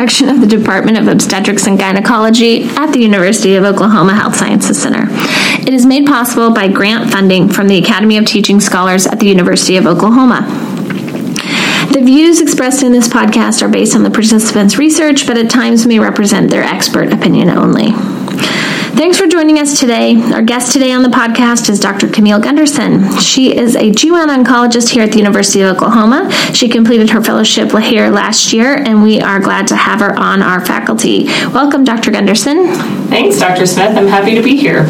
production of the Department of Obstetrics and Gynecology at the University of Oklahoma Health Sciences Center. It is made possible by grant funding from the Academy of Teaching Scholars at the University of Oklahoma. The views expressed in this podcast are based on the participants' research, but at times may represent their expert opinion only. Thanks for joining us today. Our guest today on the podcast is Dr. Camille Gunderson. She is a GYN oncologist here at the University of Oklahoma. She completed her fellowship here last year, and we are glad to have her on our faculty. Welcome, Dr. Gunderson. Thanks, Dr. Smith. I'm happy to be here.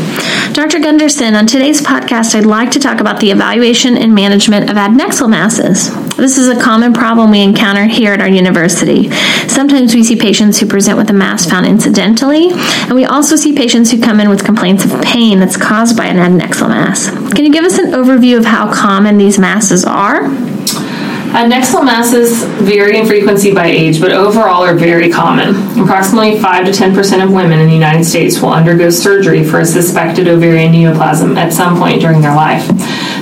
Dr. Gunderson, on today's podcast, I'd like to talk about the evaluation and management of adnexal masses. This is a common problem we encounter here at our university. Sometimes we see patients who present with a mass found incidentally, and we also see patients who come in with complaints of pain that's caused by an adnexal mass. Can you give us an overview of how common these masses are? Uh, adnexal masses vary in frequency by age, but overall are very common. Approximately 5 to 10% of women in the United States will undergo surgery for a suspected ovarian neoplasm at some point during their life.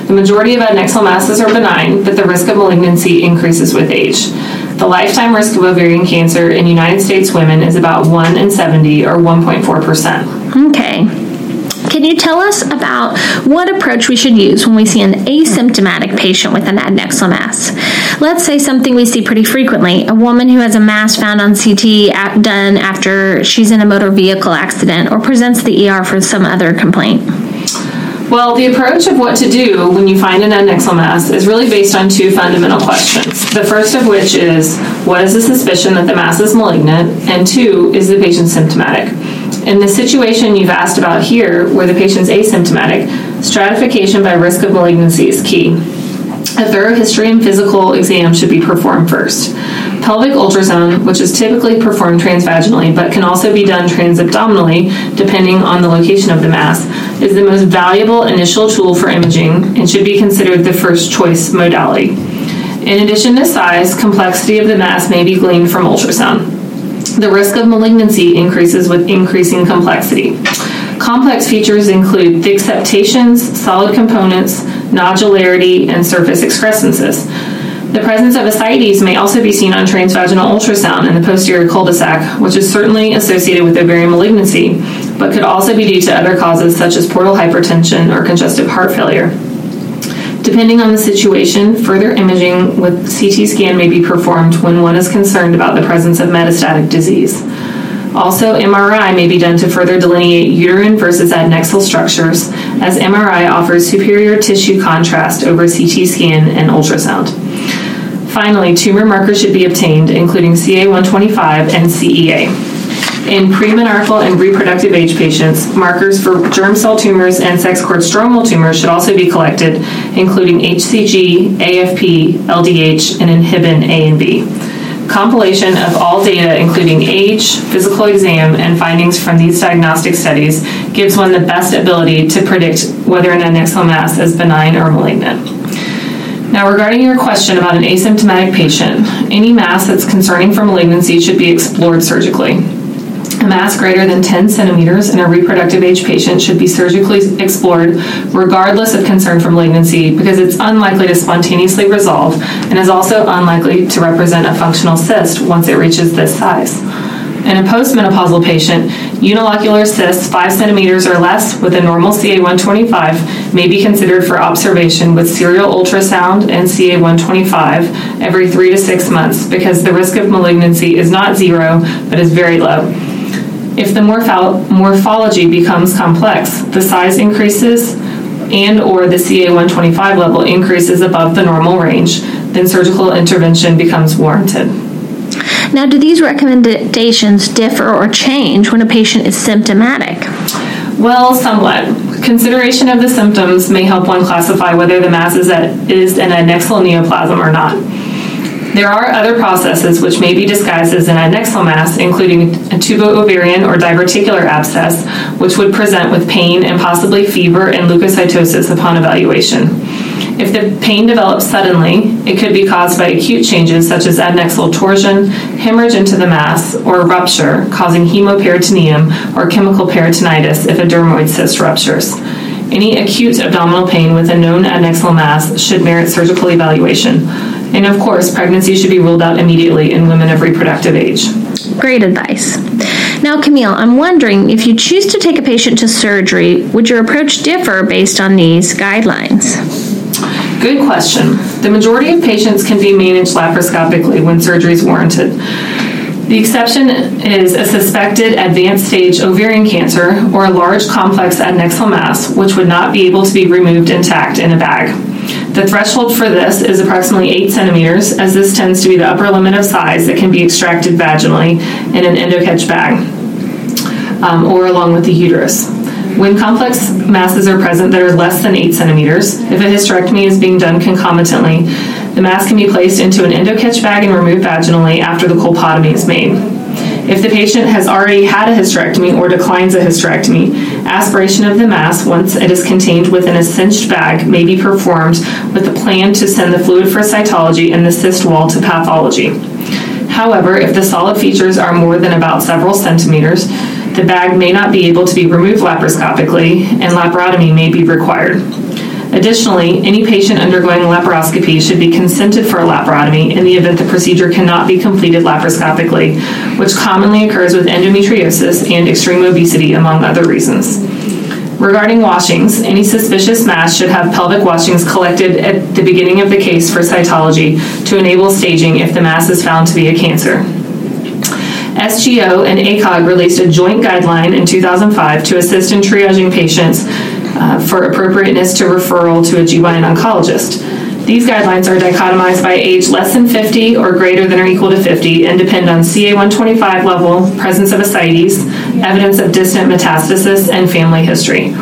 The majority of adnexal masses are benign, but the risk of malignancy increases with age. The lifetime risk of ovarian cancer in United States women is about 1 in 70 or 1.4%. Okay. Can you tell us about what approach we should use when we see an asymptomatic patient with an adnexal mass? Let's say something we see pretty frequently a woman who has a mass found on CT done after she's in a motor vehicle accident or presents the ER for some other complaint. Well, the approach of what to do when you find an adnexal mass is really based on two fundamental questions. The first of which is what is the suspicion that the mass is malignant? And two, is the patient symptomatic? In the situation you've asked about here, where the patient's asymptomatic, stratification by risk of malignancy is key. A thorough history and physical exam should be performed first. Pelvic ultrasound, which is typically performed transvaginally but can also be done transabdominally depending on the location of the mass, is the most valuable initial tool for imaging and should be considered the first choice modality. In addition to size, complexity of the mass may be gleaned from ultrasound. The risk of malignancy increases with increasing complexity. Complex features include thick septations, solid components, nodularity, and surface excrescences. The presence of ascites may also be seen on transvaginal ultrasound in the posterior cul-de-sac, which is certainly associated with ovarian malignancy, but could also be due to other causes such as portal hypertension or congestive heart failure. Depending on the situation, further imaging with CT scan may be performed when one is concerned about the presence of metastatic disease. Also, MRI may be done to further delineate uterine versus adnexal structures, as MRI offers superior tissue contrast over CT scan and ultrasound. Finally, tumor markers should be obtained, including CA125 and CEA. In premenarchal and reproductive age patients, markers for germ cell tumors and sex cord stromal tumors should also be collected, including HCG, AFP, LDH, and inhibin A and B. Compilation of all data, including age, physical exam, and findings from these diagnostic studies, gives one the best ability to predict whether an adnexal mass is benign or malignant. Now, regarding your question about an asymptomatic patient, any mass that's concerning for malignancy should be explored surgically. Mass greater than 10 centimeters in a reproductive age patient should be surgically explored regardless of concern for malignancy because it's unlikely to spontaneously resolve and is also unlikely to represent a functional cyst once it reaches this size. In a postmenopausal patient, unilocular cysts 5 centimeters or less with a normal CA125 may be considered for observation with serial ultrasound and CA125 every 3 to 6 months because the risk of malignancy is not zero but is very low. If the morphology becomes complex, the size increases and or the CA125 level increases above the normal range, then surgical intervention becomes warranted. Now, do these recommendations differ or change when a patient is symptomatic? Well, somewhat. Consideration of the symptoms may help one classify whether the mass is, at, is an adnexal neoplasm or not. There are other processes which may be disguised as an adnexal mass, including a tubo-ovarian or diverticular abscess, which would present with pain and possibly fever and leukocytosis upon evaluation. If the pain develops suddenly, it could be caused by acute changes such as adnexal torsion, hemorrhage into the mass, or rupture, causing hemoperitoneum or chemical peritonitis if a dermoid cyst ruptures. Any acute abdominal pain with a known adnexal mass should merit surgical evaluation. And of course, pregnancy should be ruled out immediately in women of reproductive age. Great advice. Now, Camille, I'm wondering if you choose to take a patient to surgery, would your approach differ based on these guidelines? Good question. The majority of patients can be managed laparoscopically when surgery is warranted. The exception is a suspected advanced stage ovarian cancer or a large complex adnexal mass, which would not be able to be removed intact in a bag. The threshold for this is approximately 8 centimeters, as this tends to be the upper limit of size that can be extracted vaginally in an endocatch bag um, or along with the uterus. When complex masses are present that are less than 8 centimeters, if a hysterectomy is being done concomitantly, the mass can be placed into an endocatch bag and removed vaginally after the colpotomy is made. If the patient has already had a hysterectomy or declines a hysterectomy, aspiration of the mass, once it is contained within a cinched bag, may be performed with a plan to send the fluid for cytology and the cyst wall to pathology. However, if the solid features are more than about several centimeters, the bag may not be able to be removed laparoscopically and laparotomy may be required. Additionally, any patient undergoing laparoscopy should be consented for a laparotomy in the event the procedure cannot be completed laparoscopically, which commonly occurs with endometriosis and extreme obesity, among other reasons. Regarding washings, any suspicious mass should have pelvic washings collected at the beginning of the case for cytology to enable staging if the mass is found to be a cancer. SGO and ACOG released a joint guideline in 2005 to assist in triaging patients uh, for appropriateness to referral to a GYN oncologist. These guidelines are dichotomized by age less than 50 or greater than or equal to 50 and depend on CA125 level, presence of ascites, evidence of distant metastasis, and family history.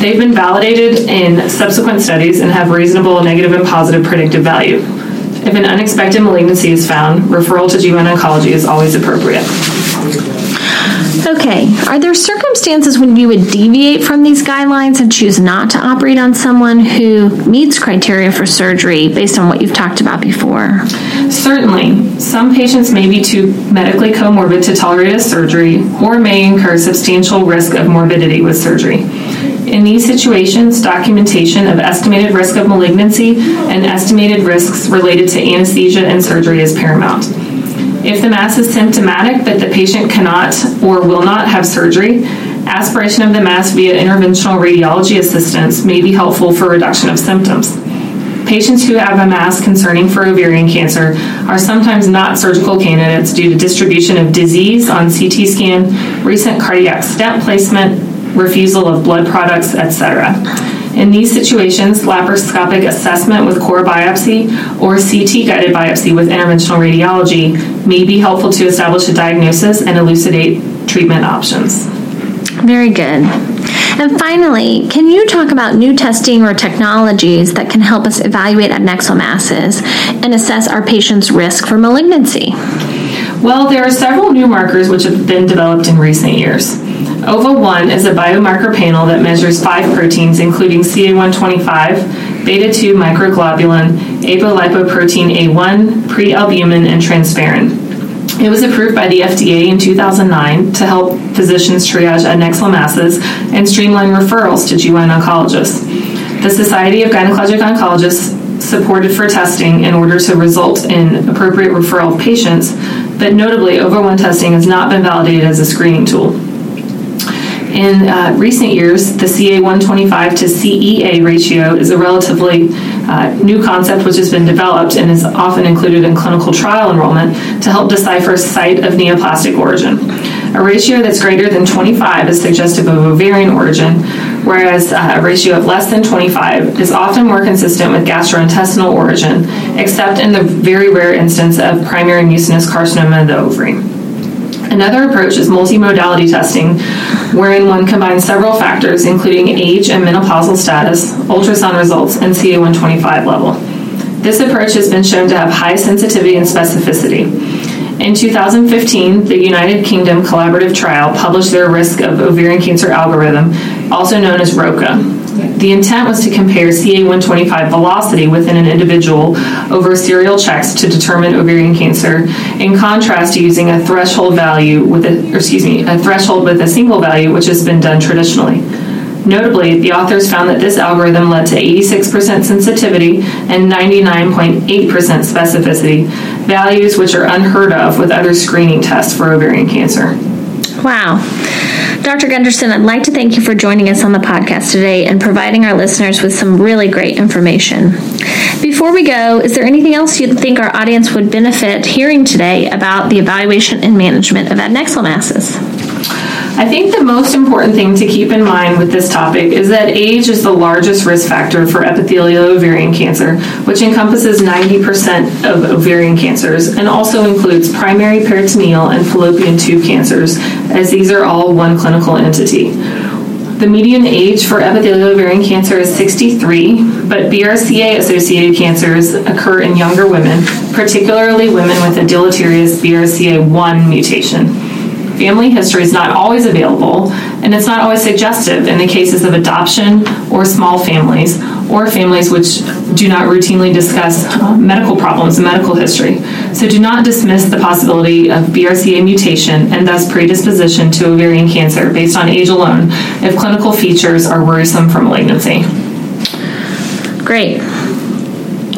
They've been validated in subsequent studies and have reasonable negative and positive predictive value. If an unexpected malignancy is found, referral to GYN oncology is always appropriate. Okay, are there circumstances when you would deviate from these guidelines and choose not to operate on someone who meets criteria for surgery based on what you've talked about before? Certainly. Some patients may be too medically comorbid to tolerate a surgery or may incur substantial risk of morbidity with surgery. In these situations, documentation of estimated risk of malignancy and estimated risks related to anesthesia and surgery is paramount. If the mass is symptomatic but the patient cannot or will not have surgery, aspiration of the mass via interventional radiology assistance may be helpful for reduction of symptoms. Patients who have a mass concerning for ovarian cancer are sometimes not surgical candidates due to distribution of disease on CT scan, recent cardiac stent placement, refusal of blood products, etc. In these situations, laparoscopic assessment with core biopsy or CT guided biopsy with interventional radiology may be helpful to establish a diagnosis and elucidate treatment options. Very good. And finally, can you talk about new testing or technologies that can help us evaluate adnexal masses and assess our patient's risk for malignancy? Well, there are several new markers which have been developed in recent years. OVA1 is a biomarker panel that measures five proteins, including CA125, beta 2 microglobulin, apolipoprotein A1, prealbumin, and transferrin. It was approved by the FDA in 2009 to help physicians triage adnexal masses and streamline referrals to GYN oncologists. The Society of Gynecologic Oncologists supported for testing in order to result in appropriate referral of patients, but notably, OVA1 testing has not been validated as a screening tool. In uh, recent years, the CA125 to CEA ratio is a relatively uh, new concept which has been developed and is often included in clinical trial enrollment to help decipher site of neoplastic origin. A ratio that's greater than 25 is suggestive of ovarian origin, whereas uh, a ratio of less than 25 is often more consistent with gastrointestinal origin, except in the very rare instance of primary mucinous carcinoma of the ovary. Another approach is multimodality testing, wherein one combines several factors, including age and menopausal status, ultrasound results, and CA125 level. This approach has been shown to have high sensitivity and specificity. In 2015, the United Kingdom Collaborative Trial published their risk of ovarian cancer algorithm, also known as ROCA. The intent was to compare CA125 velocity within an individual over serial checks to determine ovarian cancer, in contrast to using a threshold value with a, excuse me, a threshold with a single value, which has been done traditionally. Notably, the authors found that this algorithm led to 86% sensitivity and 99.8% specificity, values which are unheard of with other screening tests for ovarian cancer. Wow. Dr. Gunderson, I'd like to thank you for joining us on the podcast today and providing our listeners with some really great information. Before we go, is there anything else you think our audience would benefit hearing today about the evaluation and management of adnexal masses? I think the most important thing to keep in mind with this topic is that age is the largest risk factor for epithelial ovarian cancer, which encompasses 90% of ovarian cancers and also includes primary peritoneal and fallopian tube cancers, as these are all one clinical entity. The median age for epithelial ovarian cancer is 63, but BRCA associated cancers occur in younger women, particularly women with a deleterious BRCA1 mutation family history is not always available, and it's not always suggestive in the cases of adoption or small families, or families which do not routinely discuss um, medical problems and medical history. So do not dismiss the possibility of BRCA mutation and thus predisposition to ovarian cancer based on age alone if clinical features are worrisome for malignancy. Great.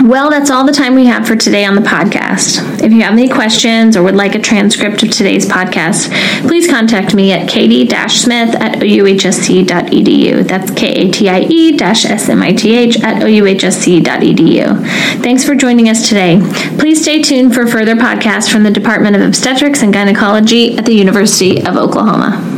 Well, that's all the time we have for today on the podcast. If you have any questions or would like a transcript of today's podcast, please contact me at katie-smith at ouhsc.edu. That's K-A-T-I-E-S-M-I-T-H at ouhsc.edu. Thanks for joining us today. Please stay tuned for further podcasts from the Department of Obstetrics and Gynecology at the University of Oklahoma.